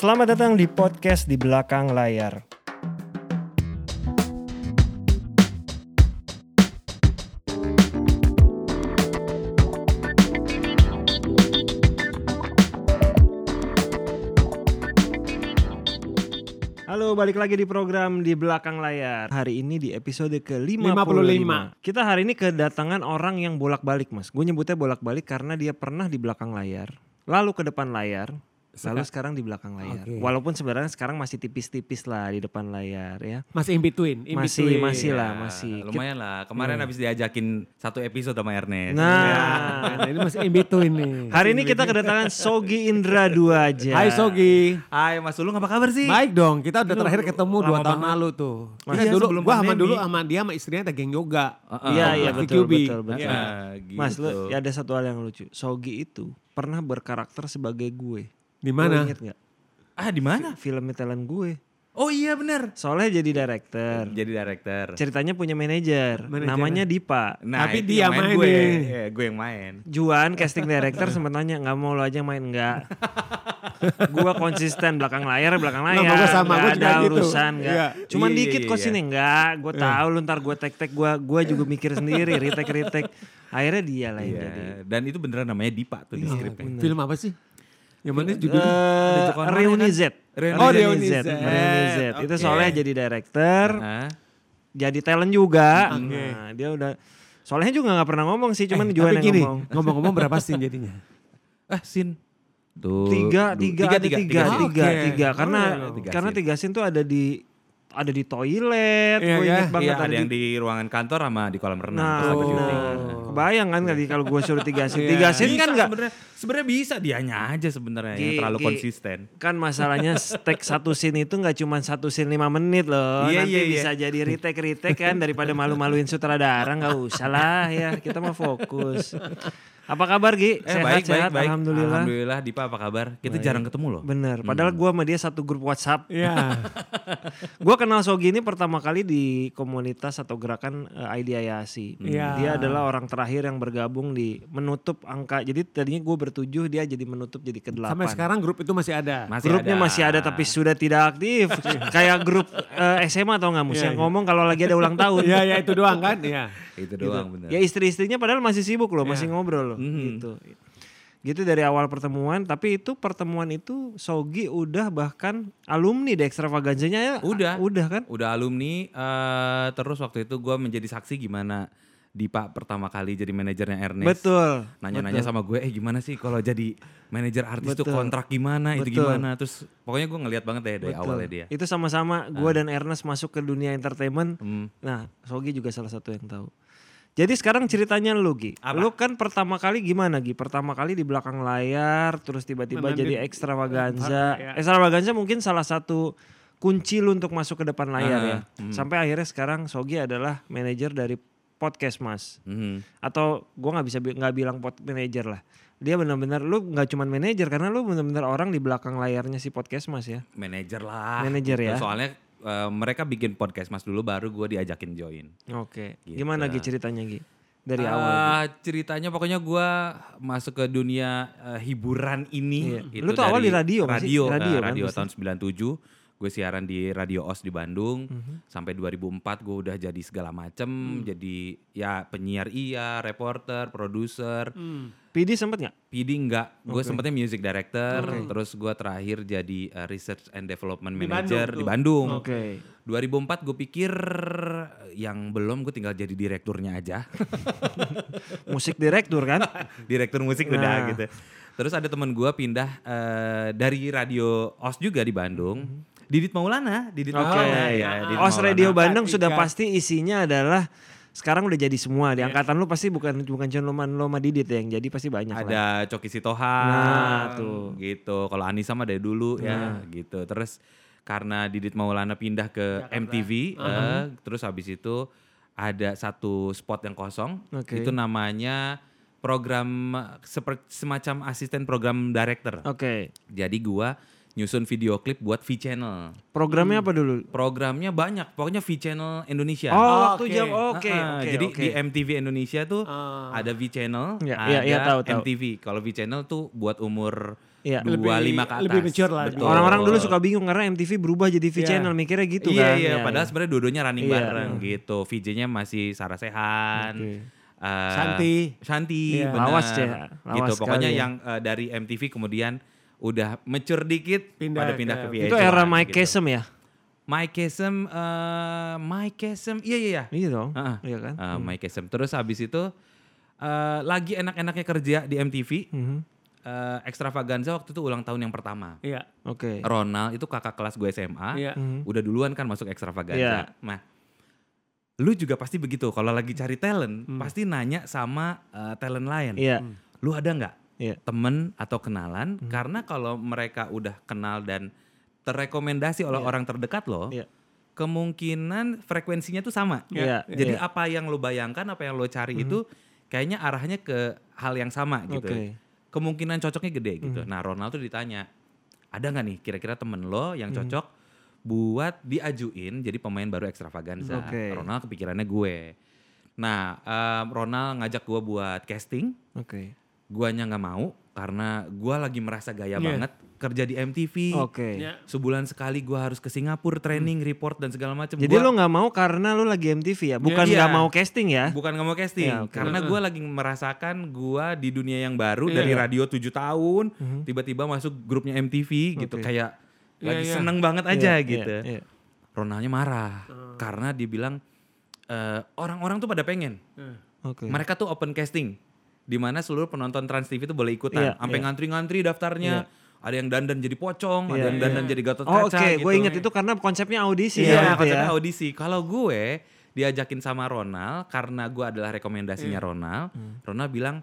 Selamat datang di podcast di belakang layar. Halo, balik lagi di program di belakang layar. Hari ini di episode ke-55. 55. Kita hari ini kedatangan orang yang bolak-balik, Mas. Gue nyebutnya bolak-balik karena dia pernah di belakang layar, lalu ke depan layar, lalu sekarang di belakang layar. Oke. Walaupun sebenarnya sekarang masih tipis-tipis lah di depan layar ya. Masih in between, in Masih between. masih lah, Ya, masih. Lumayan lah. Kemarin habis diajakin satu episode sama Ernest. Nah, Nah, ini masih in between nih. hari ini kita kedatangan Sogi Indra dua aja. Hai Sogi. Hai Mas Ulung apa kabar sih? Baik dong, kita udah terakhir ketemu dua tahun banget. lalu tuh. Mas, Kita iya, dulu, sebelum gua sama dulu sama dia sama istrinya ada geng yoga. Iya, iya Mas betul, betul, betul. Iya. gitu. Mas, lu ya ada satu hal yang lucu. Sogi itu pernah berkarakter sebagai gue. Di mana? inget nggak? Ah di mana? Film talent gue. Oh iya benar. Soalnya jadi director. Jadi director. Ceritanya punya manajer, namanya Dipa. Nah, Tapi dia yang main main gue. Iya, gue yang main. Juan casting director sempat nanya nggak mau lo aja yang main nggak. gua konsisten belakang layar belakang layar. Nah, gua sama, juga ada gitu. urusan nggak. Iya. Cuman Iya, dikit iya, kok iya. sini nggak. Gue tahu lu ntar gue tek tek gue gue juga mikir sendiri retake retake. Akhirnya dia lah yang Iya. jadi. Dan itu beneran namanya Dipa tuh di Iya, skripnya. Film apa sih? Yang mana judulnya? Eh, Joko Anwar Reuni kan? Z. Reuni Oh, Reuni Z. Z. Reuni Z. Itu Oke. soalnya jadi director, Hah? jadi talent juga. Oke. Nah, dia udah soalnya juga nggak pernah ngomong sih, cuman Eh, Juan tapi yang gini, ngomong. ngomong-ngomong berapa scene jadinya? Eh Sin. Tuh. tiga du- tiga ada tiga tiga Oke. tiga, tiga. Oh, karena iya, tiga karena scene. tiga scene tuh ada di ada di toilet Iya, gue kan? inget banget Iya ada yang di ruangan kantor sama di kolam renang. nah pas benar. syuting. kebayang kan tadi kalau gue suruh tiga scene Iya. tiga scene Bisa kan nggak sebenarnya sebenarnya bisa dianya aja sebenarnya yang terlalu Gi. konsisten. kan masalahnya take satu scene itu nggak cuma satu scene lima menit loh Iya, nanti iya, iya. bisa jadi retake retake kan daripada malu-maluin sutradara nggak usah lah ya kita mau fokus apa kabar Gi Eh sehat baik sehat baik baik. alhamdulillah Alhamdulillah Dipa apa kabar? Kita jarang ketemu loh. bener padahal gue sama dia satu grup WhatsApp Iya. Gue kenal Sogi ini pertama kali di komunitas atau gerakan eh, Aidiayasi. Iya. Dia adalah orang terakhir yang bergabung di menutup angka. Jadi tadinya gue bertujuh, dia jadi menutup jadi ke delapan. Sampai sekarang grup itu masih ada. Masih Grupnya ada. masih ada tapi sudah tidak aktif. Kayak grup eh, SMA atau nggak Mus Iya, yang iya. ngomong kalau lagi ada ulang tahun. Iya, ya itu doang kan? Iya. Itu Gitu. doang bener. Ya istri-istrinya padahal masih sibuk loh, masih ngobrol loh. Mhm. Gitu. Gitu dari awal pertemuan, tapi itu pertemuan itu Sogi udah bahkan alumni di ekstravaganzanya ya. Udah. Udah kan? Udah alumni eh, terus waktu itu gue menjadi saksi gimana Dipa pertama kali jadi manajernya Ernest. Betul. Nanya-nanya betul. sama gue, eh gimana sih kalau jadi manajer artis tuh Betul. kontrak gimana, itu Betul. gimana. Terus pokoknya gue ngeliat banget deh dari Betul. awalnya dia. Itu sama-sama gue dan Ernest masuk ke dunia entertainment. Hmm. Nah, Sogi juga salah satu yang tahu. Jadi sekarang ceritanya lu Gi. Apa? Lu kan pertama kali gimana Gi? Pertama kali di belakang layar, terus tiba-tiba jadi di- ekstravaganza. Ya. Ekstravaganza mungkin salah satu kunci lu untuk masuk ke depan layar Ah, ya. hmm. Sampai akhirnya sekarang Sogi adalah manajer dari podcast Mas. Mhm. Atau gua nggak bisa bi- nggak bilang pod manajer lah. Dia benar-benar lu nggak cuman manajer karena lu benar-benar orang di belakang layarnya si podcast Mas ya. Manajer lah. Manajer gitu. ya. Soalnya eh, mereka bikin podcast mas dulu baru gue diajakin join. Oke. Gitu. Gimana Gi ceritanya Gi? Dari Eh, awal. Gi? ceritanya pokoknya gue masuk ke dunia eh, hiburan ini. Iya. Lu tuh awal di radio nggak sih? radio, Radio kan radio pasti? tahun 97. Gue siaran di Radio OS di Bandung. Mhm. Sampai 2004 gue udah jadi segala macem. Hmm. Jadi ya penyiar iya, reporter, produser. Hmm. PD sempet nggak? PD enggak, gue Oke. sempetnya music director. Oke. Terus gue terakhir jadi eh, research and development Di manager Bandung di. Bandung. Oke. 2004 gue pikir yang belum gue tinggal jadi direkturnya aja. Musik direktur kan? Direktur musik Nah. udah gitu. Terus ada temen gue pindah eh, dari radio OS juga di Bandung. Didit Maulana, Didit Oke. Maulana ya. Didit Os Maulana. Radio Bandung sudah pasti isinya adalah sekarang udah jadi semua di Iya. angkatan lu pasti bukan bukan cuma lo sama Didit ya, yang jadi pasti banyak lah. Ada Coki Sitohang. Nah, tuh. Gitu. Kalau Anissa mah dari dulu ya Nah. gitu. Terus karena Didit Maulana pindah ke Jakarta. MTV, eh, terus habis itu ada satu spot yang kosong. Oke. Itu namanya program semacam asisten program director. Oke. Jadi gua nyusun video klip buat V Channel. Programnya apa dulu? Programnya banyak, pokoknya V Channel Indonesia. Oh, waktu oke. jam oke Ah, oke. jadi oke. di MTV Indonesia tuh Ah. ada V Channel, Ya, ada iya, iya, tahu, tahu. MTV. Kalau V Channel tuh buat umur Iya. dua lima ke atas. lebih mature lah. Betul. Orang-orang dulu suka bingung karena MTV berubah jadi V Iya. channel mikirnya gitu iya, kan. Iya, Ya, padahal ya. sebenarnya dua-duanya running Iya. bareng gitu. VJ-nya masih Sarah Sehan. Oke. eh, Shanti. Shanti, Iya. benar. Lawas, Cek. Lawas gitu. Pokoknya sekali ya. yang eh, dari MTV kemudian udah mature dikit Pindah pada pindah ke- ke, VH1 Itu era Mike gitu. Kasem ya? Mike Kasem, eh, Mike Kasem, iya iya iya. Iya dong. Heeh. Iya kan? Eh, Mike Kasem. Terus habis itu eh, lagi enak-enaknya kerja di MTV. Mhm. eh, Extravaganza waktu itu ulang tahun yang pertama. Iya. Oke. Ronald itu kakak kelas gue SMA. Iya. Mhm. Udah duluan kan masuk Extravaganza. Iya. Nah, lu juga pasti begitu. Kalau lagi cari talent, Hmm. pasti nanya sama eh, talent lain. Iya. Lu ada nggak Iya. temen atau kenalan? Karena kalau mereka udah kenal dan terrekomendasi oleh Iya. orang terdekat lo, Iya. kemungkinan frekuensinya tuh sama. Iya. Jadi iya. apa yang lo bayangkan, apa yang lo cari itu kayaknya arahnya ke hal yang sama gitu. Kemungkinan cocoknya gede gitu. Nah Ronald tuh ditanya, ada nggak nih kira-kira temen lo yang cocok buat diajuin jadi pemain baru Extravaganza. Oke. Ronald kepikirannya gue. Nah em, Ronald ngajak gue buat casting, Oke. Guanya nggak mau karena gua lagi merasa gaya Iya. banget kerja di MTV. Oke. Iya. Sebulan sekali gua harus ke Singapura training, report dan segala macam. Jadi Gua- lo nggak mau karena lo lagi MTV ya? Bukan Iya. nggak mau casting ya? Bukan nggak mau casting, Iya, oke. karena gue lagi merasakan gue di dunia yang baru Iya. dari radio 7 tahun, Mhm. tiba-tiba masuk grupnya MTV gitu, Oke. kayak Iya, lagi iya. seneng banget aja Iya, gitu. iya, iya. Ronaldnya marah karena dia bilang "Eh, orang-orang tuh pada pengen, Oke. mereka tuh open casting, di mana seluruh penonton Trans TV itu boleh ikutan, Iya, sampai iya. ngantri-ngantri daftarnya. Ada yang dandan jadi pocong, ada Iya, yang dandan jadi gatot Oh, kaca Oke, gitu. gue inget itu karena konsepnya audisi Iya, ya. itu konsepnya ya. audisi. Kalau gue diajakin sama Ronald karena gue adalah rekomendasinya Ronald. Ronald bilang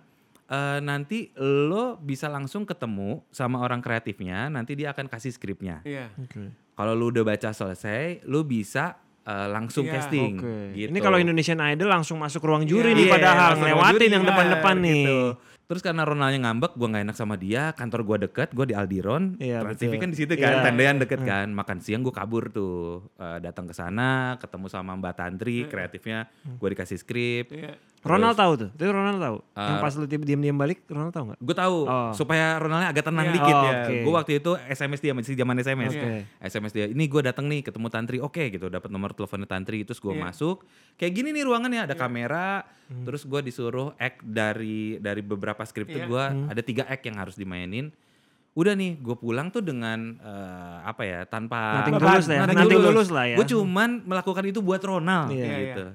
"Eh, nanti lo bisa langsung ketemu sama orang kreatifnya. Nanti dia akan kasih skripnya. Iya. Oke. Kalau lu udah baca selesai, lu bisa eh, langsung Iya, casting. Oke. Gitu. Ini kalau Indonesian Idol langsung masuk ruang juri Iya, nih Iya, padahal juri, yang depan-depan nih. gitu. Terus karena Ronaldnya ngambek, gue nggak enak sama dia. Kantor gue deket, gue di Aldiron. Iya, Trans TV kan di situ kan, Iya. tendean deket kan. Makan siang gue kabur tuh, Eh, datang ke sana, ketemu sama Mbak Tantri, kreatifnya. Gue dikasih skrip. Iya. Ronald tahu tuh. Itu Ronald tahu. yang Uh, pas lu diam-diam balik, Ronald tahu nggak? Gue tahu Oh. supaya Ronaldnya agak tenang Iya. dikit Oh, ya. oke. Gue waktu itu SMS dia masih zaman SMS. Oke. SMS dia, ini gue datang nih ketemu Tantri, oke gitu, dapat nomor teleponnya Tantri, terus gue Iya. masuk, kayak gini nih ruangannya ada kamera, terus gue disuruh act dari dari beberapa skrip tuh Iya. gue ada tiga act yang harus dimainin. Udah nih, gue pulang tuh dengan eh, apa ya, tanpa tulus lah ya. tulus. tulus lah ya. Gue cuman melakukan itu buat Ronald Iya. Iya, gitu.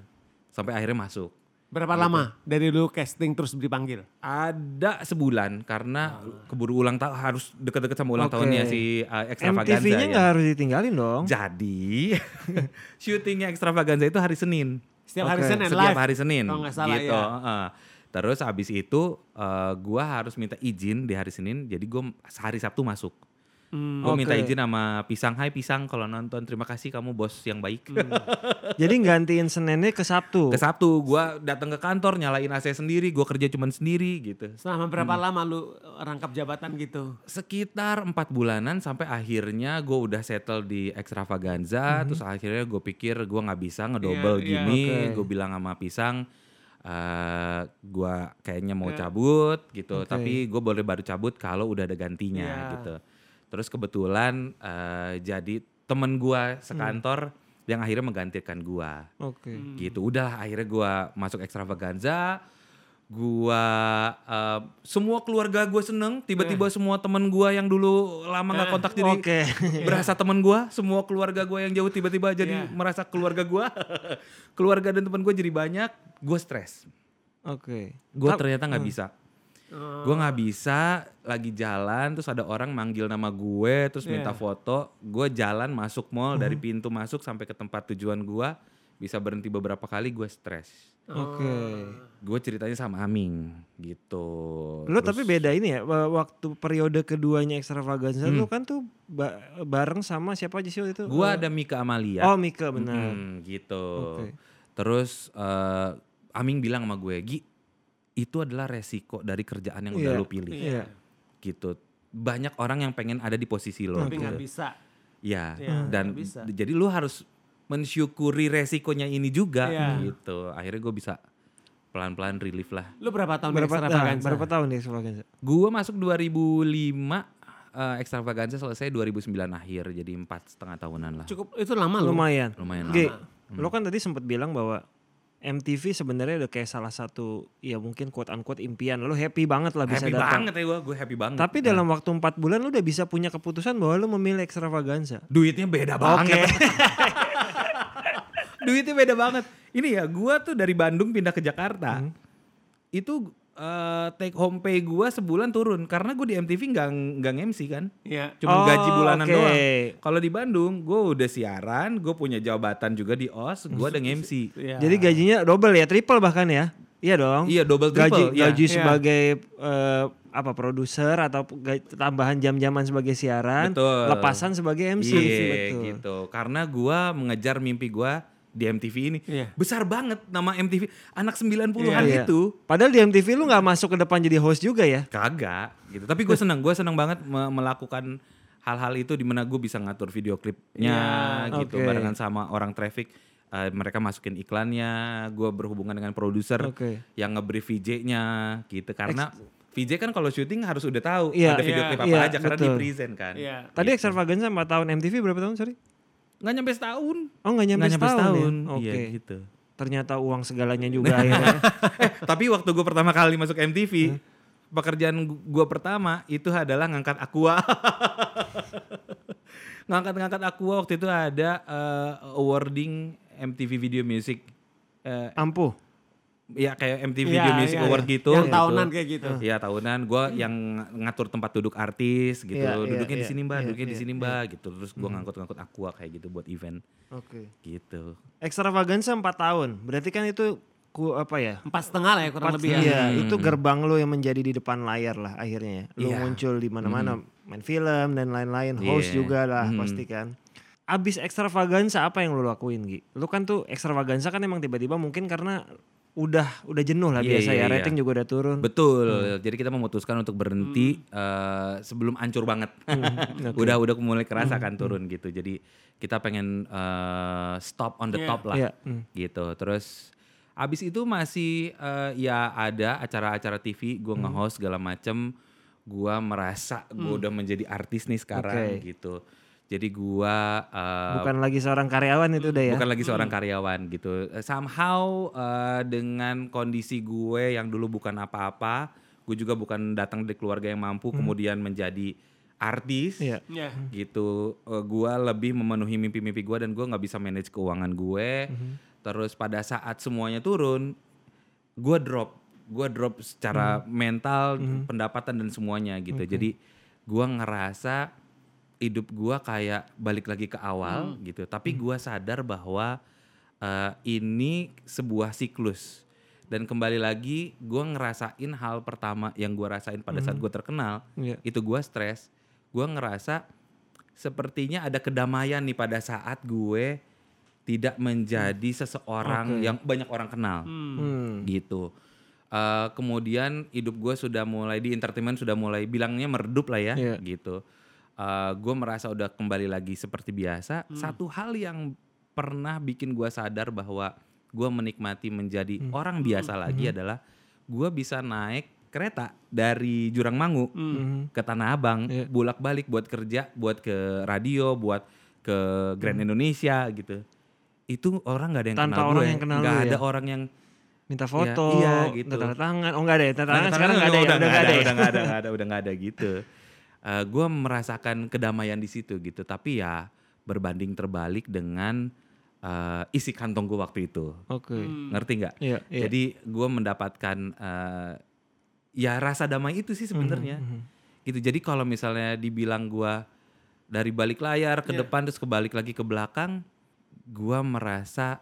Sampai akhirnya masuk. Berapa lama dari lu casting terus dipanggil? Ada sebulan karena keburu ulang tahun harus deket-deket sama ulang Oke. tahunnya si uh, Extravaganza MTV-nya ya. nggak harus ditinggalin dong. Jadi syutingnya Extravaganza itu hari Senin. Setiap hari Oke. Senin Setiap live. hari Senin. Kalau nggak salah gitu. ya. heeh. Terus habis itu uh, gua harus minta izin di hari Senin. Jadi gue hari Sabtu masuk. Hmm. Gue minta Oke. izin sama Pisang. Hai Pisang kalau nonton terima kasih kamu bos yang baik. Jadi gantiin Seninnya ke Sabtu. Ke Sabtu gua datang ke kantor nyalain AC sendiri. Gue kerja cuman sendiri gitu. Selama berapa Hmm. lama lu rangkap jabatan gitu? sekitar empat bulanan sampai akhirnya gue udah settle di Extravaganza terus akhirnya gue pikir gue nggak bisa ngedouble Iya, iya. gini Oke. gue bilang sama pisang eh gue kayaknya mau Iya. cabut gitu Oke. tapi gue boleh baru cabut kalau udah ada gantinya Iya. gitu terus kebetulan eh, jadi temen gue sekantor yang akhirnya menggantikan gue Oke. Hmm. gitu udah akhirnya gua masuk extravaganza gua eh, semua keluarga gue seneng tiba-tiba semua temen gua yang dulu lama nggak Eh, kontak jadi Oke. berasa temen gua semua keluarga gua yang jauh tiba-tiba jadi Iya. merasa keluarga gua keluarga dan temen gue jadi banyak gue stres Oke. gue Tap- ternyata nggak bisa Oh. gue nggak bisa lagi jalan terus ada orang manggil nama gue terus minta Iya. foto gue jalan masuk mall dari pintu masuk sampai ke tempat tujuan gue bisa berhenti beberapa kali gue stres Oke. gue ceritanya sama Aming gitu Lu Terus- tapi beda ini ya, wa- waktu periode keduanya extravaganza Hmm. lu kan tuh ba- bareng sama siapa aja sih waktu itu? gue Eh, ada Mika Amalia Oh Mika benar. Mm, gitu Oke. terus eh, Aming bilang sama gue Gi itu adalah resiko dari kerjaan yang udah Iya. lu pilih Iya. gitu banyak orang yang pengen ada di posisi lo Tapi gitu. bisa. Ya, Iya, dan bisa. jadi lu harus mensyukuri resikonya ini juga Iya. gitu. Akhirnya gue bisa pelan-pelan relief lah. Lu berapa tahun Berapa, di nah, berapa tahun di extravaganza? Gue masuk 2005 eh, Extravaganza selesai 2009 akhir, jadi empat setengah tahunan lah. Cukup itu lama loh. Lumayan. Lumayan G, lama. lo kan tadi sempat bilang bahwa MTV sebenarnya udah kayak salah satu ya mungkin quote unquote impian. Lo happy banget lah bisa Happy datang. banget ya gue, gue happy banget. Tapi dalam waktu empat bulan lo udah bisa punya keputusan bahwa lo memilih extravaganza. duitnya beda banget. duitnya beda banget. Ini ya, gue tuh dari Bandung pindah ke Jakarta. Hmm. Itu eh, take home pay gue sebulan turun karena gue di MTV nggak nggak MC kan. Iya. Cuma Oh, gaji bulanan oke. doang. Kalau di Bandung, gue udah siaran, gue punya jabatan juga di OS, gue ada MC. Iya. Jadi gajinya double ya, triple bahkan ya. Iya dong. Iya, double gaji triple, iya. gaji Iya. sebagai eh, apa produser atau tambahan jam-jaman sebagai siaran, Betul. lepasan sebagai MC. Iya Betul. gitu. Karena gue mengejar mimpi gue di MTV ini. Iya. Besar banget nama MTV. Anak 90-an Iya. itu. Padahal di MTV lu nggak masuk ke depan jadi host juga ya. Kagak gitu. Tapi gue seneng, gue seneng banget me- melakukan hal-hal itu di mana gue bisa ngatur video klipnya Ya, gitu oke. barengan sama orang traffic. Eh, mereka masukin iklannya, gue berhubungan dengan produser Oke. yang nge-brief VJ-nya gitu. Karena VJ kan kalau syuting harus udah tahu Iya, ada video iya, klip apa iya, aja karena betul. di present kan. Iya. Tadi extravaganza 4 tahun MTV berapa tahun sorry? Nggak nyampe setahun. Oh nggak nyampe, Nggak nyampe setahun, setahun. ya? Oke. Iya gitu. Ternyata uang segalanya juga akhirnya. eh, tapi waktu gue pertama kali masuk MTV, pekerjaan gue pertama itu adalah ngangkat aqua. Ngangkat-ngangkat aqua waktu itu ada eh, awarding MTV Video Music. Eh, Ampuh. Ya kayak MTV Iya, Video Music iya, Award iya. gitu. Yang gitu. tahunan kayak gitu. Iya tahunan. Gue yang ngatur tempat duduk artis gitu. Iya, duduknya di iya, sini mbak, iya, duduknya di iya, sini mbak gitu. Terus gue ngangkut-ngangkut aqua kayak gitu buat event Oke. gitu. Extravaganza 4 tahun. Berarti kan itu ku apa ya? Empat setengah lah ya kurang Empat lebih ya. Iya, itu gerbang lo yang menjadi di depan layar lah akhirnya. ya. Lo Iya. muncul di mana-mana, main film dan lain-lain, host Iya. juga lah Mhm. pasti kan. Abis extravaganza apa yang lo lakuin Gi? Lo kan tuh extravaganza kan emang tiba-tiba mungkin karena udah udah jenuh lah Iya, biasa iya, ya, iya. rating juga udah turun. Betul. Hmm. Jadi kita memutuskan untuk berhenti eh, sebelum ancur banget. udah udah mulai kerasa Hmm, kan turun gitu. Jadi kita pengen eh, stop on the Iya. top lah. Iya, hmm. Gitu. Terus abis itu masih eh, ya ada acara-acara TV, gue Hmm. nge-host segala macem. Gue merasa gue udah menjadi artis nih sekarang Oke. gitu. Jadi gue eh, Bukan lagi seorang karyawan itu udah ya. bukan lagi seorang karyawan gitu. Eh, Somehow eh, dengan kondisi gue yang dulu bukan apa-apa, gue juga bukan datang dari keluarga yang mampu kemudian menjadi artis Iya. Iya. gitu. Eh, gue lebih memenuhi mimpi-mimpi gue dan gue nggak bisa manage keuangan gue. Terus pada saat semuanya turun, gue drop, gue drop secara mental, pendapatan dan semuanya gitu. Jadi gue ngerasa hidup gua kayak balik lagi ke awal gitu. Tapi gua sadar bahwa eh, ini sebuah siklus. Dan kembali lagi gua ngerasain hal pertama yang gua rasain pada saat gua terkenal, Iya. itu gua stres. Gua ngerasa sepertinya ada kedamaian nih pada saat gue tidak menjadi seseorang Oke. yang banyak orang kenal Hmm. gitu. Eh, kemudian hidup gue sudah mulai di entertainment sudah mulai bilangnya meredup lah ya Iya. gitu. Gue merasa udah kembali lagi seperti biasa. Satu hal yang pernah bikin gue sadar bahwa gue menikmati menjadi orang biasa lagi adalah gue bisa naik kereta dari Jurangmangu Mhm. ke Tanah Abang Iya. bolak-balik buat kerja, buat ke radio, buat ke Grand Indonesia gitu. Itu orang nggak ada yang Tanpa kenal orang gue. yang kenal Nggak lu ada ya? orang yang Minta foto, iya, gitu. tanda tangan. Oh enggak ada ya, tanda tangan sekarang enggak ada ya, udah udah enggak ada. ya? udah nggak ada, nggak ada, udah nggak ada gitu. Gue merasakan kedamaian di situ gitu, tapi ya berbanding terbalik dengan eh, isi kantong gue waktu itu, Oke. ngerti nggak? Iya, iya. Jadi gue mendapatkan eh, ya rasa damai itu sih sebenarnya, Mhm. gitu. Jadi kalau misalnya dibilang gue dari balik layar ke Iya. depan terus kebalik lagi ke belakang, gue merasa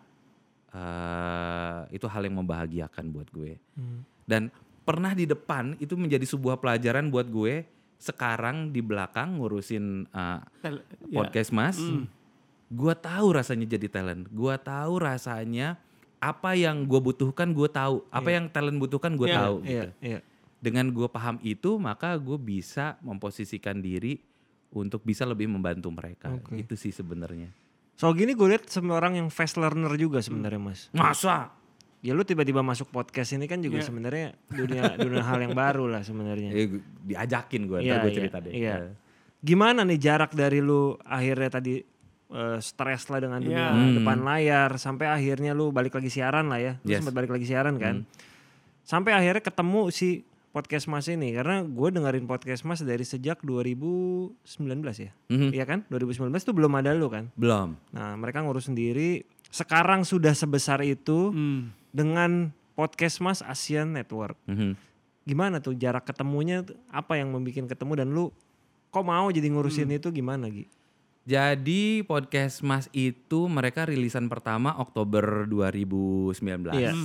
eh, itu hal yang membahagiakan buat gue. Hmm. Dan pernah di depan itu menjadi sebuah pelajaran buat gue. Sekarang di belakang ngurusin uh, Tel- podcast Mas, gue tahu rasanya jadi talent. Gue tahu rasanya apa yang gue butuhkan gue tahu, apa yang talent butuhkan gue Iya, tahu. Iya, gitu. iya. Dengan gue paham itu, maka gue bisa memposisikan diri untuk bisa lebih membantu mereka. Oke. Itu sih sebenarnya. So gini gue lihat semua orang yang fast learner juga sebenarnya mas. Masa? Ya lu tiba-tiba masuk podcast ini kan juga Iya. sebenarnya dunia dunia hal yang baru lah sebenarnya. Eh, gu- diajakin gue, Iya, ntar gue iya, cerita deh. iya. Eh. Gimana nih jarak dari lu akhirnya tadi eh, stres lah dengan dunia Iya. depan layar sampai akhirnya lu balik lagi siaran lah ya. Lu Yes. sempat balik lagi siaran kan. Sampai akhirnya ketemu si podcast Mas ini karena gue dengerin podcast Mas dari sejak 2019 ya. Mhm. Iya kan? 2019 tuh belum ada lu kan. Belum. Nah, mereka ngurus sendiri. Sekarang sudah sebesar itu Hmm. Dengan podcast Mas Asian Network. Mhm. Gimana tuh jarak ketemunya apa yang membuat ketemu dan lu kok mau jadi ngurusin itu gimana Gi? Jadi podcast Mas itu mereka rilisan pertama Oktober 2019 Iya.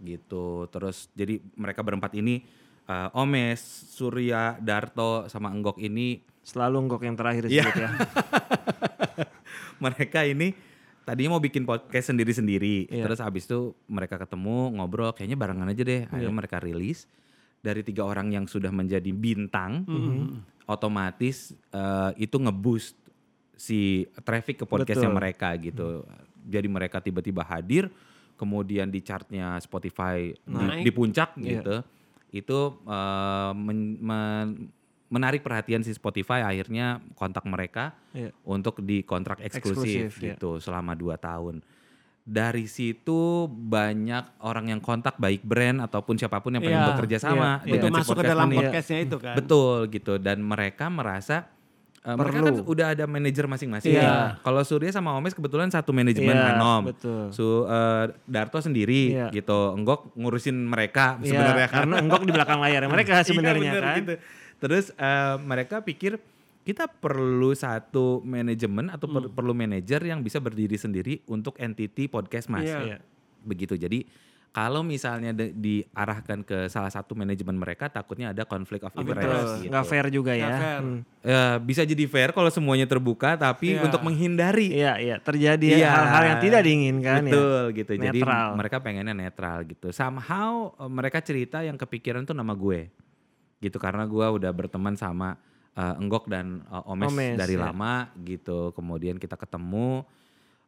gitu. Terus jadi mereka berempat ini eh, Omes, Surya, Darto sama Enggok ini Selalu enggok yang terakhir Iya. disebut ya. mereka ini tadinya mau bikin podcast sendiri-sendiri. Iya. Terus habis itu mereka ketemu ngobrol kayaknya barengan aja deh. Akhirnya Iya. mereka rilis dari tiga orang yang sudah menjadi bintang, Mhm. otomatis eh, itu ngeboost si traffic ke podcastnya Betul. mereka gitu. Jadi mereka tiba-tiba hadir, kemudian di chartnya Spotify di, Naik. di puncak Iya. gitu. Itu eh, men- men- menarik perhatian si Spotify akhirnya kontak mereka Iya. untuk di kontrak eksklusif, Eksklusif, ya. gitu selama 2 tahun. Dari situ banyak orang yang kontak baik brand ataupun siapa pun yang pengen Iya, bekerja sama iya. Untuk dengan si masuk ke dalam ini. podcastnya itu kan. Betul gitu dan mereka merasa eh, mereka kan udah ada manajer masing-masing. Iya. Kalau Surya sama Omes kebetulan satu manajemen Iya, Hanom. betul. Su eh, Darto sendiri Iya. gitu. Enggok ngurusin mereka Iya, sebenarnya kan. karena enggok di belakang layar mereka sebenarnya Iya, bener kan. gitu. Terus eh, mereka pikir kita perlu satu manajemen atau per- perlu manajer yang bisa berdiri sendiri untuk entity podcast mas. Iya. Iya. Begitu. Jadi kalau misalnya de- diarahkan ke salah satu manajemen mereka takutnya ada konflik of Betul, interest. gitu. nggak fair juga ya. Nggak fair. Hmm. Ya, bisa jadi fair kalau semuanya terbuka, tapi Iya. untuk menghindari Iya, iya, terjadi Iya. hal-hal yang tidak diinginkan ya. betul gitu. Jadi Netral. mereka pengennya netral gitu. Somehow eh, mereka cerita yang kepikiran tuh nama gue, gitu karena gue udah berteman sama eh, Enggok dan eh, Omes, Omes, dari ya. lama gitu. Kemudian kita ketemu.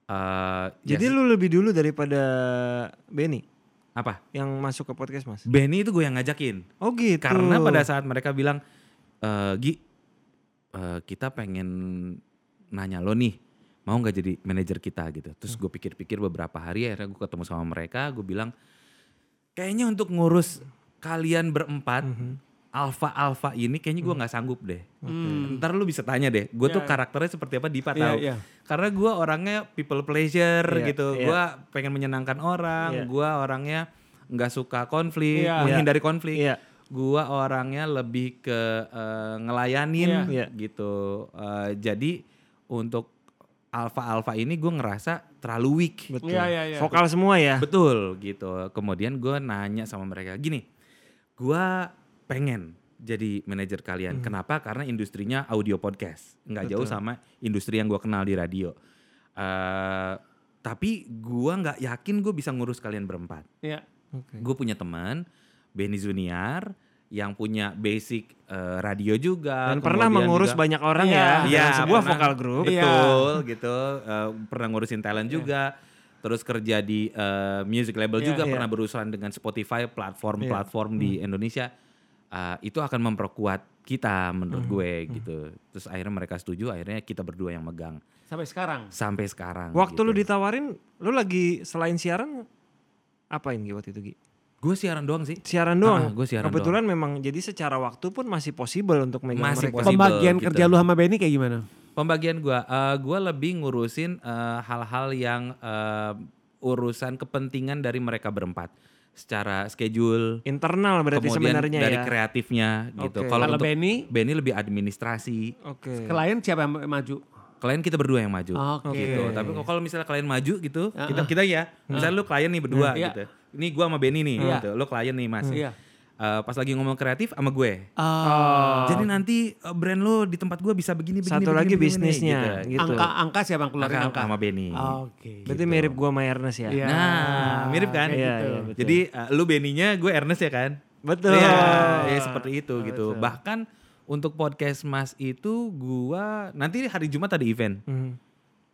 eh, Jadi ya, lu lebih dulu daripada Benny apa? yang masuk ke podcast Mas. Benny itu gue yang ngajakin. Oh gitu. Karena pada saat mereka bilang, "Eh, Gi, eh, kita pengen nanya lo nih, mau nggak jadi manajer kita gitu. Terus gue pikir-pikir beberapa hari akhirnya gue ketemu sama mereka, gue bilang, kayaknya untuk ngurus kalian berempat, alfa-alfa ini kayaknya gue nggak sanggup deh. Ntar lu bisa tanya deh, gue tuh Ya. karakternya seperti apa Dipa Iya, tahu. iya. Karena gue orangnya people pleasure Iya, gitu, iya. gue pengen menyenangkan orang, Iya. gue orangnya nggak suka konflik, Iya. menghindari konflik Iya. gua orangnya lebih ke eh, ngelayanin Iya. gitu. Eh, jadi untuk alfa-alfa ini gue ngerasa terlalu weak. Betul. Iya, iya, iya. Vokal semua ya. Betul gitu. Kemudian gue nanya sama mereka, gini, gua pengen jadi manajer kalian. Kenapa? Karena industrinya audio podcast, nggak jauh sama industri yang gua kenal di radio. Eh, tapi gua nggak yakin gue bisa ngurus kalian berempat Iya. Oke. gue punya teman Benny Zuniar yang punya basic eh, radio juga Dan pernah mengurus juga- banyak orang Iya. ya. Iya, sebuah pernah. vokal grup. Iya. betul gitu eh, pernah ngurusin talent juga terus kerja di eh, music label Iya. juga Iya. pernah berurusan dengan Spotify platform-platform di Indonesia Eh, itu akan memperkuat kita menurut Hmm. gue gitu terus akhirnya mereka setuju akhirnya kita berdua yang megang Sampai sekarang. sampai sekarang Waktu gitu. lu ditawarin, lu lagi selain siaran apain Gi waktu itu Gi? gue siaran doang sih Siaran Ah, doang. gua siaran Kebetulan memang jadi secara waktu pun masih possible untuk megang Masih mereka. possible. Pembagian gitu. kerja lu sama Benny kayak gimana? Pembagian gua, eh, gua lebih ngurusin eh, hal-hal yang eh, urusan kepentingan dari mereka berempat, secara schedule, Internal berarti kemudian sebenarnya dari ya. kreatifnya gitu. Oke. Kalau untuk Benny, Benny lebih administrasi, Oke. klien siapa yang maju? klien kita berdua yang maju, Oke. gitu. Tapi kalau misalnya klien maju gitu, kita kita ya, misalnya lu klien nih berdua Iya. gitu, ini gua sama Benny nih, Iya. gitu. Lu klien nih mas. Iya. Eh, pas lagi ngomong kreatif sama gue. Oh. Jadi nanti eh, brand lo di tempat gua bisa begini begini. Satu begini, lagi begini, bisnisnya gitu. gitu. Angka angka siapa yang keluarin Angka angka? sama Benny. Oke. Berarti mirip gua sama Ernest ya. Iya. Nah, mirip kan? kayak Iya, gitu. iya, betul. Jadi uh, lu Benny-nya, gue Ernest ya kan? Betul. Iya, ya seperti itu Oh, gitu. betul. Bahkan untuk podcast Mas itu gua nanti hari Jumat ada event. Mhm.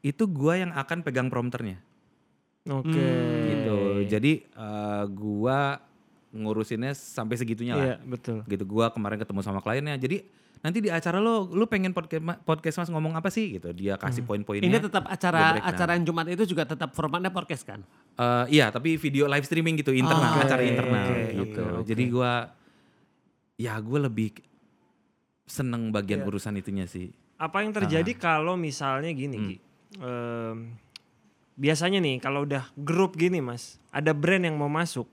Itu gua yang akan pegang prompternya Oke. Hmm. gitu. Jadi uh, gua ngurusinnya sampai segitunya lah Iya, betul. gitu gua kemarin ketemu sama kliennya jadi nanti di acara lo lu pengen podcast podcast mas ngomong apa sih gitu dia kasih poin-poinnya Ini tetap gua acara breakdown. acara yang Jumat itu juga tetap formatnya podcast kan? Eh, iya tapi video live streaming gitu internal Oh, acara oke, internal oke, gitu oke. jadi gua ya gue lebih seneng bagian Iya. urusan itunya sih Apa yang terjadi kalau misalnya gini, Gi? Em, biasanya nih kalau udah grup gini mas, ada brand yang mau masuk,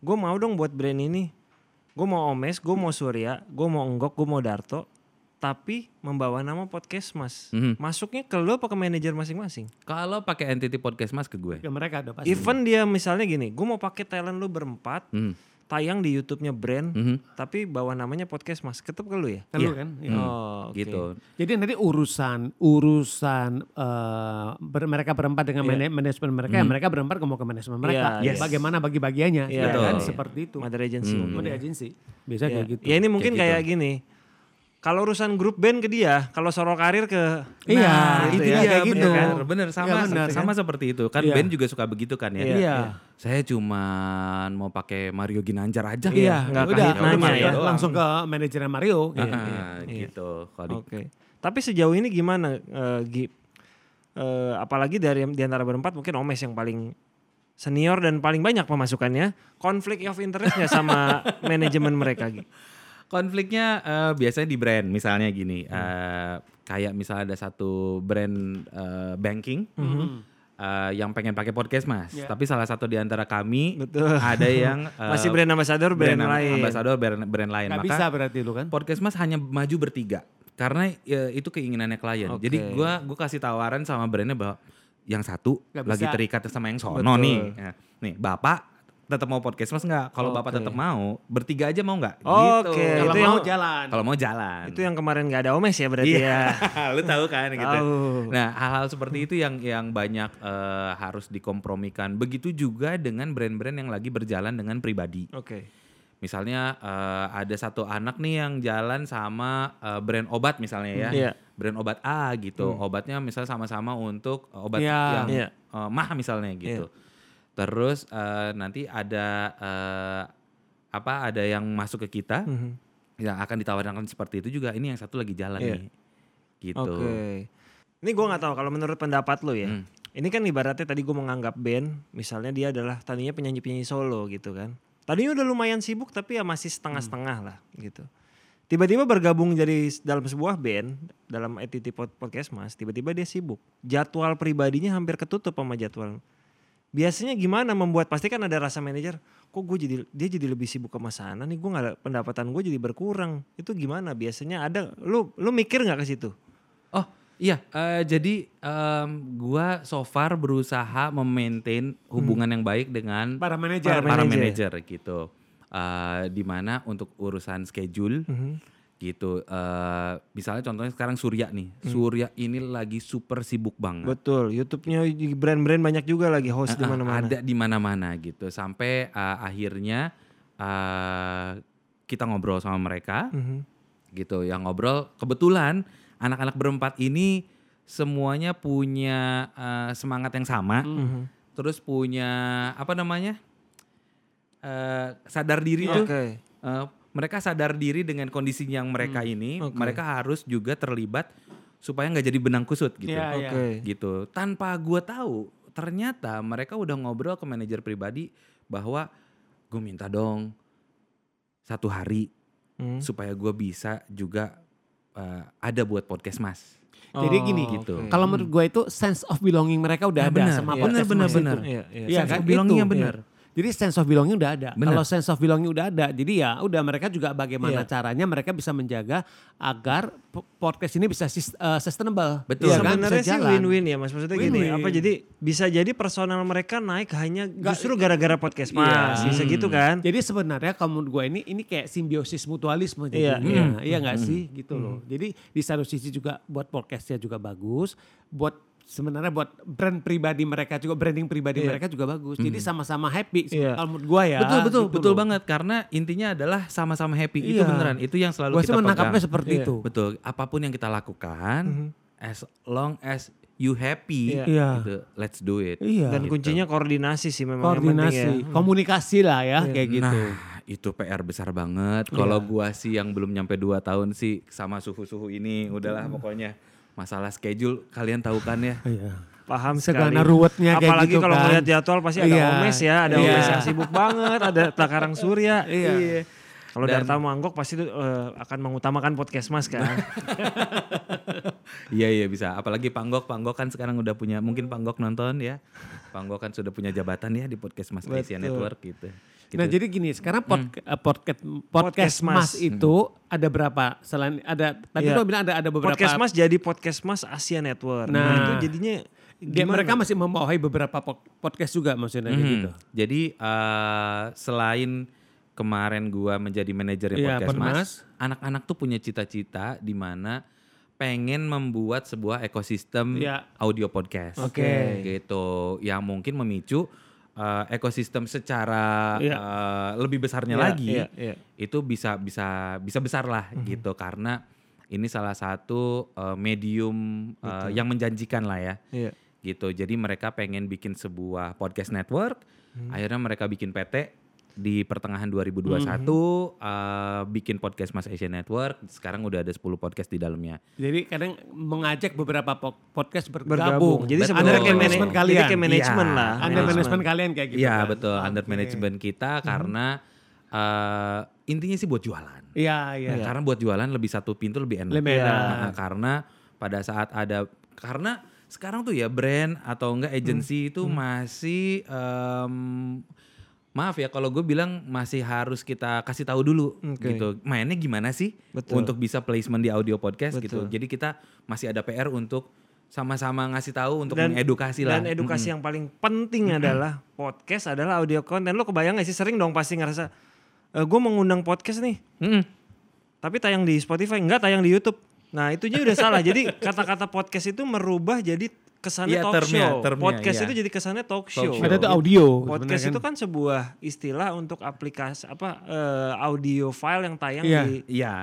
gue mau dong buat brand ini, gue mau Omes, gue mau Surya, gue mau Enggok, gue mau Darto, tapi membawa nama podcast mas, Mhm. masuknya ke lo apa ke manajer masing-masing? kalau pakai entity podcast mas ke gue Ya mereka ada pasti. Even dia misalnya gini, gue mau pakai talent lu berempat, Mhm. Tayang di YouTube-nya brand, Mhm. tapi bawa namanya podcast mas, ketep ke lu ya? Kan lu Iya. kan? Iya. Oh, oke. gitu Jadi nanti urusan urusan eh, ber- mereka berempat dengan Iya. mana- manajemen mereka, ya mereka berempat ngomong ke manajemen mereka. Iya, yes. Bagaimana bagi-bagiannya? Iya, ya kan? Seperti itu. Mother agency. Hmm. Mode ya. agensi. Bisa ya. kayak gitu. Ya ini mungkin Kayak kayak, gini. Kalau urusan grup band ke dia, kalau soro karir ke Iya, Nah, gitu itu ya, dia kayak gitu. bener, bener sama Iya, bener, sama seperti itu kan Iya. band juga suka begitu kan ya Iya. Iya. saya cuman mau pakai Mario Ginanjar aja Iya, udah, kahit udah nanya Mario, ya. doang. langsung ke manajernya Mario. Iya. ah, iya. gitu Oke. Tapi sejauh ini gimana eh, Gi? Eh, apalagi dari di antara berempat mungkin Omes yang paling senior dan paling banyak pemasukannya. Konflik of interest nggak sama manajemen mereka Gi? Konfliknya eh, biasanya di brand misalnya gini Hmm. eh, kayak misalnya ada satu brand eh, banking Hmm. eh, yang pengen pakai podcast mas Iya. tapi salah satu di antara kami Betul. ada yang eh, Masih brand ambassador brand, am- lain. ambassador brand, brand lain Gak maka bisa berarti lu kan? podcast mas hanya maju bertiga karena ya, itu keinginannya klien. Oke. Jadi gua gua kasih tawaran sama brandnya bahwa yang satu Nggak lagi bisa. terikat sama yang sono Betul. nih. Nah, nih bapak tetap mau podcast mas nggak? Kalau bapak Oke. tetap mau bertiga aja mau nggak? Oke. Gitu. Kalau mau yang- jalan. Kalau mau jalan. Itu yang kemarin nggak ada Omes ya berarti Iya, ya. lu tahu kan gitu. Tahu. Nah, hal-hal seperti itu yang yang banyak eh, harus dikompromikan. Begitu juga dengan brand-brand yang lagi berjalan dengan pribadi. Oke. Misalnya eh, ada satu anak nih yang jalan sama eh, brand obat misalnya ya. Iya. Brand obat A gitu. Obatnya misalnya sama-sama untuk obat Iya. yang Iya. eh, mah misalnya gitu. Terus eh, nanti ada eh, apa ada yang masuk ke kita Mhm. yang akan ditawarkan seperti itu juga. Ini yang satu lagi jalan Iya. nih. Gitu. Oke. Ini gue nggak tahu kalau menurut pendapat lo ya. Hmm. Ini kan ibaratnya tadi gue menganggap band, misalnya dia adalah tadinya penyanyi-penyanyi solo gitu kan. Tadinya udah lumayan sibuk tapi ya masih setengah-setengah lah gitu. Tiba-tiba bergabung jadi dalam sebuah band, dalam Pod- Podcast Mas, tiba-tiba dia sibuk. Jadwal pribadinya hampir ketutup sama jadwal. Biasanya gimana membuat, pasti kan ada rasa manajer, kok gue jadi, dia jadi lebih sibuk ke sana nih, gue nggak pendapatan gue jadi berkurang. Itu gimana biasanya ada, lu lu mikir nggak ke situ? Oh iya, eh, jadi em, gua so far berusaha memaintain hubungan yang baik dengan Para manajer. Para manajer. gitu. Eh, di mana untuk urusan schedule Mhm. Gitu. eh, misalnya contohnya sekarang Surya nih, Surya ini lagi super sibuk banget. Betul, YouTube-nya brand-brand banyak juga lagi host di Eh, eh, mana-mana. Ada di mana-mana gitu. Sampai eh, akhirnya eh, kita ngobrol sama mereka Mhm. gitu. Yang ngobrol kebetulan anak-anak berempat ini semuanya punya eh, semangat yang sama. Mhm. Terus punya apa namanya? eh, sadar diri tuh. Oke. Mereka sadar diri dengan kondisi yang mereka ini, oke. mereka harus juga terlibat supaya nggak jadi benang kusut gitu. Iya, iya. Oke. Gitu. Tanpa gua tahu, ternyata mereka udah ngobrol ke manajer pribadi bahwa gue minta dong satu hari Hmm. supaya gua bisa juga eh, ada buat podcast mas. Jadi Oh, gini, gitu. oke. Kalau menurut gue itu sense of belonging mereka udah Ya, ada benar, sama iya. podcast Mas itu. Iya, iya. Iya Sense kan of belonging itu. yang benar. Jadi sense of belonging udah ada. Kalau sense of belonging udah ada, jadi ya udah mereka juga bagaimana Iya. caranya mereka bisa menjaga agar po- podcast ini bisa sis- eh, sustainable. Betul. Iya kan? Sebenarnya sih win-win ya mas. Maksudnya gini, Win-win. apa jadi bisa jadi personal mereka naik hanya Nggak- justru gara-gara podcast Iya. mas. Bisa gitu kan? Jadi sebenarnya kalau menurut gue ini ini kayak simbiosis mutualisme Iya, jadinya. iya. Iya nggak sih gitu loh. Jadi di satu sisi juga buat podcastnya juga bagus, buat sebenarnya buat brand pribadi mereka juga branding pribadi Iya. mereka juga bagus. Jadi sama-sama happy sih Iya. kalau menurut gue ya. betul betul gitu betul loh. banget karena intinya adalah sama-sama happy. Itu Iya. beneran. Itu yang selalu sih kita menangkapnya pegang. seperti Iya. itu. Betul. Apa pun yang kita lakukan, Mhm. as long as you happy, Iya. Iya. gitu, let's do it. Iya. Dan Gitu. kuncinya koordinasi sih memang yang penting koordinasi, ya. komunikasi lah ya Iya. kayak gitu. Nah, itu PR besar banget. Kalau gua sih yang belum nyampe 2 tahun sih sama suhu-suhu ini udahlah pokoknya masalah schedule kalian tahu kan ya. Iya. Paham sekali. Segala ruwetnya kayak Apalagi gitu kalau kan. melihat jadwal pasti ada Iya. Omes ya, ada Iya. Omes yang sibuk banget, ada Takarang Surya. Iya. Kalau Dan- Darta Manggok pasti eh, akan mengutamakan podcast Mas kan. Iya iya bisa. Apalagi Panggok, Panggok kan sekarang udah punya mungkin Panggok nonton ya. Panggok kan sudah punya jabatan ya di podcast Mas Asia. Network gitu. Gitu. Nah jadi gini, sekarang pod, eh, podcast, podcast, Podcast Mas Mas. itu ada berapa? Selain ada tadi Iya. lo bilang ada ada beberapa. podcast Mas jadi podcast Mas Asia Network. Nah, Nah. itu jadinya Dia, mereka masih membawahi beberapa po- podcast juga maksudnya Mhm. gitu. Jadi eh, selain kemarin gua menjadi manajernya Iya, podcast Podcast Mas, anak-anak tuh punya cita-cita di mana pengen membuat sebuah ekosistem Iya. audio podcast. Oke. Gitu. Yang mungkin memicu eh, ekosistem secara Iya. eh, lebih besarnya Iya, lagi. iya, iya. Itu bisa bisa bisa besar lah gitu karena ini salah satu eh, medium eh, yang menjanjikan lah ya Iya. gitu. Jadi mereka pengen bikin sebuah podcast network. Akhirnya mereka bikin PT di pertengahan 2021 eh, bikin podcast Mas Asia Network. Sekarang udah ada 10 podcast di dalamnya. Jadi kadang mengajak beberapa po- podcast bergabung. bergabung. Jadi sebenarnya Under kayak manajemen mana- kalian. Jadi kayak manajemen Iya. lah. Anda manajemen kalian kayak gitu. Iya kan? betul under Oke. manajemen kita karena eh, intinya sih buat jualan. Iya, iya. Nah, Karena buat jualan lebih satu pintu lebih enak. Lebih enak. Nah, karena pada saat ada karena sekarang tuh ya brand atau enggak agency Hmm. itu masih em, maaf ya kalau gue bilang masih harus kita kasih tahu dulu Oke. gitu. Mainnya gimana sih Betul. untuk bisa placement di audio podcast gitu. Betul. Jadi kita masih ada PR untuk sama-sama ngasih tahu untuk Dan- mengedukasi lah. Dan edukasi yang paling penting adalah podcast adalah audio content. Lo kebayang gak sih sering dong pasti ngerasa gue mau ngundang podcast nih, Mm-mm. tapi tayang di Spotify enggak tayang di YouTube. Nah itu aja udah salah. Jadi kata-kata podcast itu merubah jadi kesannya Iya, talk termnya, show. termnya, podcast iya. itu jadi kesannya talk Talk show. show. Ada tuh audio. Podcast itu kan sebuah istilah untuk aplikasi apa eh, audio file yang tayang Iya. di Iya.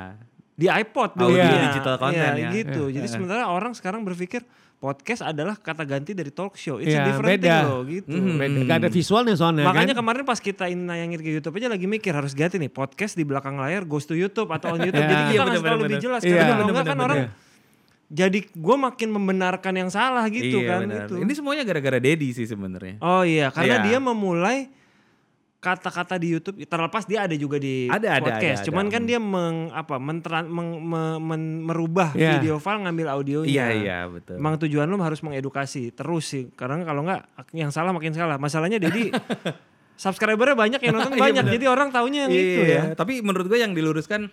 di iPod Audio dulunya. digital content Iya, ya. gitu. Iya. Jadi sementara orang sekarang berpikir podcast adalah kata ganti dari talk show. It's Iya, a different beda. thing loh gitu. Mhm. Beda. Gak ada visualnya soalnya Makanya kan. kemarin pas kita ini nayangin ke YouTube aja lagi mikir harus ganti nih podcast di belakang layar goes to YouTube atau on YouTube. Iya. Jadi Iya, kita ngasih bener, tahu bener, lebih bener. jelas. Iya. Karena kalau Bener, enggak kan bener, orang bener. Jadi gue makin membenarkan yang salah gitu Iya, kan benar. gitu. Ini semuanya gara-gara Dedi sih sebenarnya. Oh iya, karena Iya. dia memulai kata-kata di YouTube terlepas dia ada juga di Ada, ada, podcast. ada, ada. Cuman kan Hmm. dia meng apa mentran- meng- me- men- merubah Iya. video file ngambil audionya. Iya, iya, betul. Emang tujuan lu harus mengedukasi terus sih. Karena kalau enggak yang salah makin salah. Masalahnya jadi subscribernya banyak yang nonton Iya, banyak. bener. jadi orang taunya yang itu Iya, ya. Tapi menurut gue yang diluruskan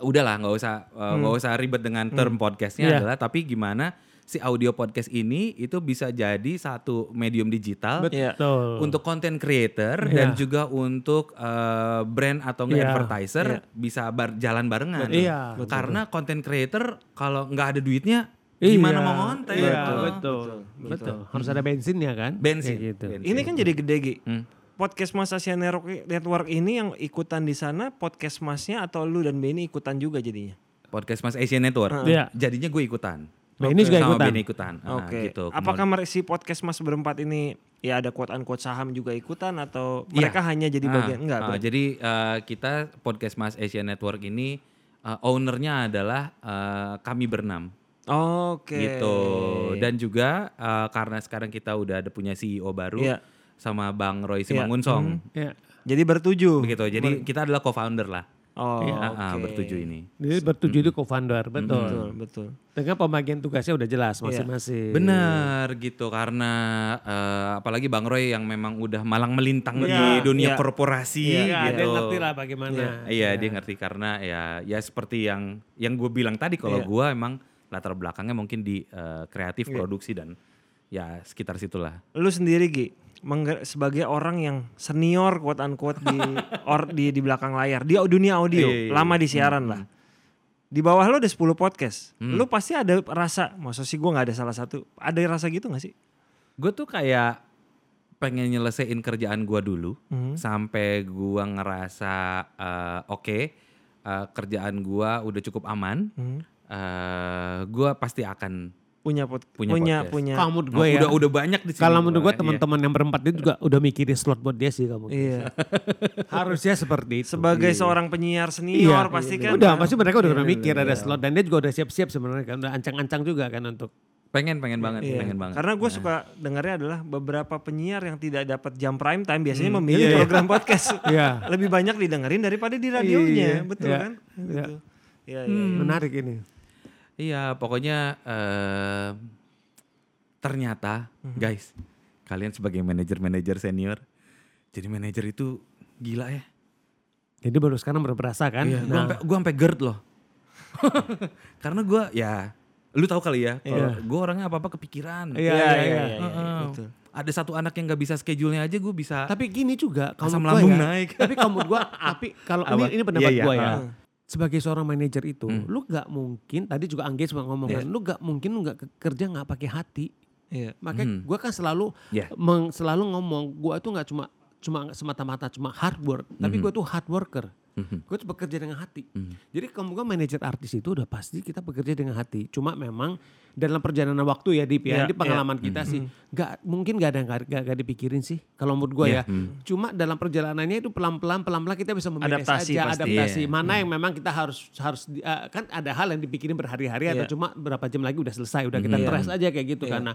udahlah nggak usah uh, nggak usah ribet dengan term podcastnya Iya. adalah tapi gimana si audio podcast ini itu bisa jadi satu medium digital Iya. Betul. untuk content creator Iya. dan juga untuk uh, brand atau enggak Iya. advertiser Iya. bisa bar- jalan barengan. Iya. Betul. Karena content creator kalau nggak ada duitnya Iya. gimana mau ngonten? Iya, Betul. betul. Betul. Betul. Harus ada bensinnya kan? Bensin. Kayak gitu. Bensin. Ini kan jadi gede Gi. Hmm. Podcast Mas Asia Network ini yang ikutan di sana podcast Masnya atau lu dan Benny ikutan juga jadinya? Podcast Mas Asian Network. Iya. Jadinya gue ikutan. Nah, ini juga ikutan. Benny ikutan. Ah, Oke. gitu. Apakah si podcast Mas berempat ini ya ada quote unquote saham juga ikutan atau Iya. mereka hanya jadi Ah, bagian enggak? ah, jadi eh, kita podcast Mas Asia Network ini eh, ownernya adalah eh, kami berenam Oke. gitu. Dan juga eh, karena sekarang kita udah ada punya CEO baru Iya. Sama Bang Roy Iya. Simangunsong. Iya. jadi bertujuh. Begitu. Jadi kita adalah co-founder lah. Oh, Iya. Ah, ah, oke. bertujuh ini. Jadi bertujuh itu co-founder, betul. Betul, betul. Dengan pembagian tugasnya udah jelas masing-masing. Benar gitu karena eh, apalagi Bang Roy yang memang udah malang melintang di Iya, dunia iya. korporasi Iya, gitu. dia ngerti lah bagaimana. Iya, dia ngerti karena ya ya seperti yang yang gue bilang tadi kalau Iya. gua emang latar belakangnya mungkin di eh, kreatif produksi dan ya sekitar situlah. Lu sendiri Gi, sebagai orang yang senior quote unquote di or di di belakang layar, di dunia audio, iya. lama di siaran lah. Di bawah lu ada 10 podcast. Hmm. Lu pasti ada rasa, maksud sih gua nggak ada salah satu. Ada rasa gitu gak sih? Gue tuh kayak pengen nyelesain kerjaan gua dulu Hmm. sampai gua ngerasa eh, oke eh, kerjaan gua udah cukup aman. Hmm. eh gua pasti akan punya pod, Punya punya podcast. punya, Kalau menurut Nah, gue ya. udah udah banyak di sini. Kalau menurut gue makanya. teman-teman yang berempat itu juga udah mikirin slot buat dia sih kamu. iya Harusnya seperti itu. sebagai seorang penyiar senior pasti kan Udah, pasti mereka udah, udah mikir ada slot dan dia juga udah siap-siap sebenarnya kan udah ancang-ancang juga kan untuk pengen pengen banget, Iya. pengen banget. Karena gue suka dengarnya adalah beberapa penyiar yang tidak dapat jam prime time biasanya memilih program podcast. Iya. Lebih banyak didengerin daripada di radionya, Iya, betul iya, kan? iya. Gitu. Iya, iya. menarik ini. Iya, pokoknya eh, ternyata guys, kalian sebagai manajer-manajer senior, jadi manajer itu gila ya. Jadi baru sekarang baru berasa kan. Iya, gue Nah, sampai gue sampai GERD loh. Karena gue ya, lu tahu kali ya, kalau gue orangnya apa-apa kepikiran. Iya, Iya, iya, iya, iya. iya, Heeh. betul. Ada satu anak yang nggak bisa schedule-nya aja gue bisa. Tapi gini juga kalau Asam menurut gua lambung ya, naik. Tapi kalau menurut gua, tapi kalau ini Apa? ini pendapat Iya, iya. gua ya. Heeh. Sebagai seorang manajer itu, Hmm. lu nggak mungkin tadi juga Angge sempat ngomong Iya. kan, lu nggak mungkin lu ke- kerja nggak pakai hati. Iya. Makanya Hmm. gua kan selalu Iya. meng- selalu ngomong, gua tuh nggak cuma cuma semata-mata cuma hard work, tapi Mhm. gua tuh hard worker. Mhm. Gue tuh bekerja dengan hati. Mhm. Jadi kamu gue manajer artis itu udah pasti kita bekerja dengan hati. Cuma memang dalam perjalanan waktu ya Dip ya, Iya, di pengalaman kita sih, nggak mungkin nggak ada nggak nggak- nggak dipikirin sih. Kalau menurut gue Iya, ya, hmm. cuma dalam perjalanannya itu pelan-pelan pelan-pelan kita bisa memanage Adaptasi aja, pasti. adaptasi. Iya. Mana yang memang kita harus harus di- eh, kan ada hal yang dipikirin berhari-hari atau Iya. cuma berapa jam lagi udah selesai, udah kita stress aja kayak gitu Iya. karena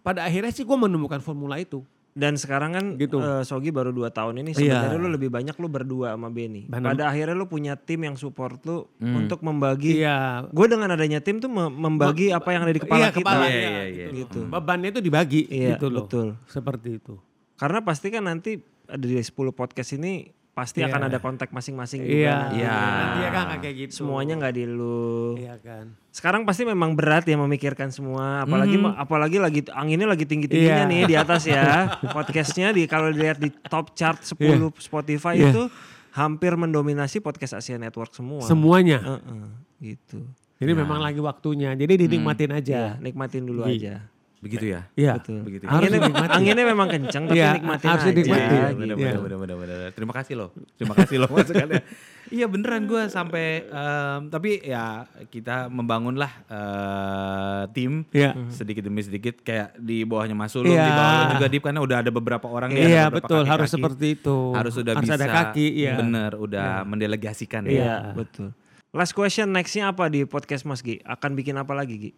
pada akhirnya sih gue menemukan formula itu. Dan sekarang kan Gitu. eh, Sogi baru 2 tahun ini Iya. sebenarnya lu lebih banyak lu berdua sama Benny. Benar. Pada akhirnya lu punya tim yang support lu Hmm. untuk membagi Iya. Gue dengan adanya tim tuh mem- membagi apa yang ada di kepala Iya, kita. kepala, Iya, iya, iya, iya. Gitu. Bebannya itu dibagi Iya, gitu loh. betul. Seperti itu. Karena pasti kan nanti ada di 10 podcast ini pasti Iya. akan ada kontak masing-masing Iya, juga. Iya. Nanti ya kan kayak gitu. Semuanya nggak di lu. Iya kan. Sekarang pasti memang berat ya memikirkan semua, apalagi apalagi lagi anginnya lagi tinggi-tingginya Iya. nih di atas ya. Podcastnya di kalau dilihat di top chart 10 Spotify Iya. itu hampir mendominasi podcast Asia Network semua. Semuanya. Heeh, gitu. Jadi memang lagi waktunya. Jadi dinikmatin aja. Ya, nikmatin dulu Gitu. aja. Begitu ya. Iya. Begitu. Harus Anginnya, memang kenceng tapi Iya, nikmatin harus aja. dinikmatin. Iya, Iya. bener, Iya. bener, bener, bener, bener. Terima kasih loh. Terima kasih loh masukannya. Iya beneran gue sampai em, tapi ya kita membangunlah eh, tim Iya. sedikit demi sedikit kayak di bawahnya Mas Sulung, Iya. di bawahnya juga Dip karena udah ada beberapa orang ada Iya betul harus kaki-kaki. seperti itu. harus udah harus bisa ada kaki. Iya. bener udah mendelegasikan Iya. Iya, betul. Last question nextnya apa di podcast Mas Gi? Akan bikin apa lagi Gi?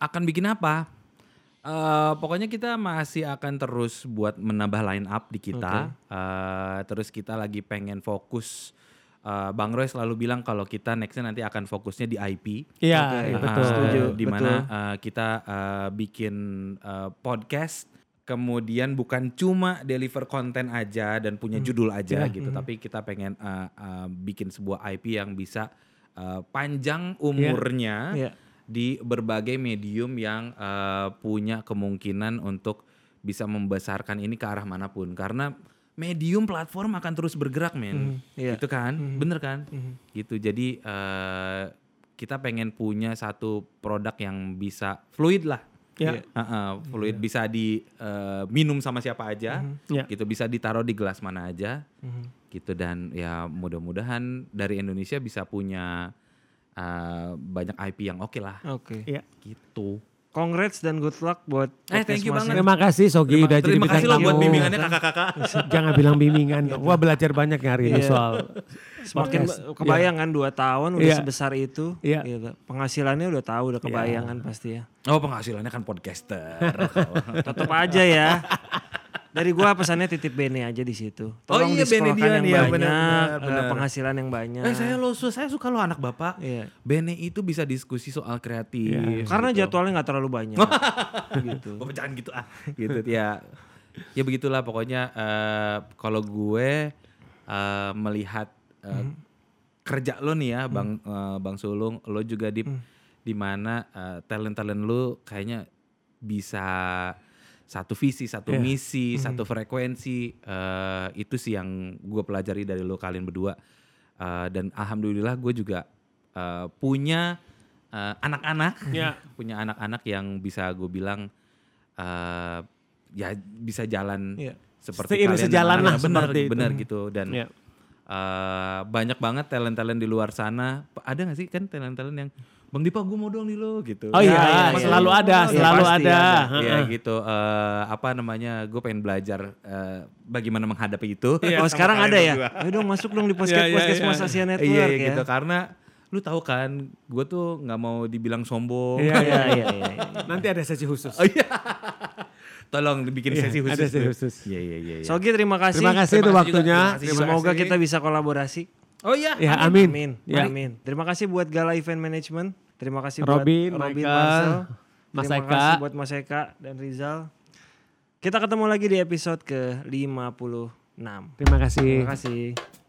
akan bikin apa? Eh, pokoknya kita masih akan terus buat menambah line up di kita. Eh, terus kita lagi pengen fokus. eh, Bang Roy selalu bilang kalau kita nextnya nanti akan fokusnya di IP. Iya Oke, iya, Eh, betul. setuju. Di mana eh, kita eh, bikin eh, podcast, kemudian bukan cuma deliver konten aja dan punya judul aja Iya. gitu, tapi kita pengen eh, eh, bikin sebuah IP yang bisa eh, panjang umurnya Iya. Di berbagai medium yang eh, punya kemungkinan untuk bisa membesarkan ini ke arah mana pun. Karena medium platform akan terus bergerak men. Mhm, iya. gitu kan? Bener kan? Mhm. gitu. Jadi eh, kita pengen punya satu produk yang bisa fluid lah. Ya. Heeh, fluid. Bisa di eh, minum sama siapa aja. Ya. gitu. Bisa ditaruh di gelas mana aja. Mhm. gitu. Dan ya mudah-mudahan dari Indonesia bisa punya eh, banyak IP yang oke lah Oke. Iya. gitu Congrats dan good luck buat Eh, thank you banget. Terima kasih Sogi terima, udah jadi terima bintang kasih loh buat tamu. bimbingannya kakak-kakak Jangan bilang bimbingan dong. Wah belajar banyak nih hari ini Iya. soal Semakin podcast. ba- kebayang kan 2 tahun udah Iya. sebesar itu. Iya. Gitu. Penghasilannya udah tahu, udah kebayang kan pasti ya. oh penghasilannya kan podcaster Tetap aja ya. Dari gua pesannya titip Bene aja di situ. Oh iya, Bene Dion, yang iya, banyak, benar, benar, eh, benar. penghasilan yang banyak. eh saya lo saya suka lo anak bapak Iya. Bene itu bisa diskusi soal kreatif Iya. Karena gitu. jadwalnya nggak terlalu banyak. gitu. Oh, jangan gitu ah gitu ya ya begitulah pokoknya eh, kalau gue eh, melihat eh, kerja lo nih ya bang eh, bang Sulung lo juga di di mana talent talent lo kayaknya bisa satu visi satu Iya. misi satu frekuensi eh, itu sih yang gue pelajari dari lo kalian berdua Eh, dan alhamdulillah gue juga eh, punya eh, anak-anak Ya. punya anak-anak yang bisa gue bilang eh ya bisa jalan Iya. seperti Seiring kalian sejalan lah itu. bener gitu dan Ya. eh, banyak banget talent-talent di luar sana ada gak sih kan talent-talent yang Bang Dipa gue mau dong nih lo gitu. Oh iya, Ya, ya, selalu ya. ada, Ya, selalu pasti ada. Iya Heeh. gitu. eh, apa namanya? Gue pengen belajar eh, bagaimana menghadapi itu. oh sekarang ada ya? Ayo dong masuk dong di podcast Iya, iya, podcast iya. Mas Asia Network Iya, ya. iya gitu. Karena lu tahu kan, gue tuh nggak mau dibilang sombong. Iya, Iya iya iya. iya. Nanti ada sesi khusus. Oh iya. Tolong dibikin Iya, sesi khusus. ada sesi khusus. Iya iya iya. iya. Sogi terima kasih. Terima kasih itu waktunya. terima kasih. Semoga kita bisa kolaborasi. Oh iya. Ya, amin. Amin. Ya. Amin. Terima kasih buat Gala Event Management. Terima kasih Robin, buat Robin Michael, Marcel. Mas Terima Eka. kasih buat Mas Eka dan Rizal. Kita ketemu lagi di episode ke-56. Terima kasih. Terima kasih.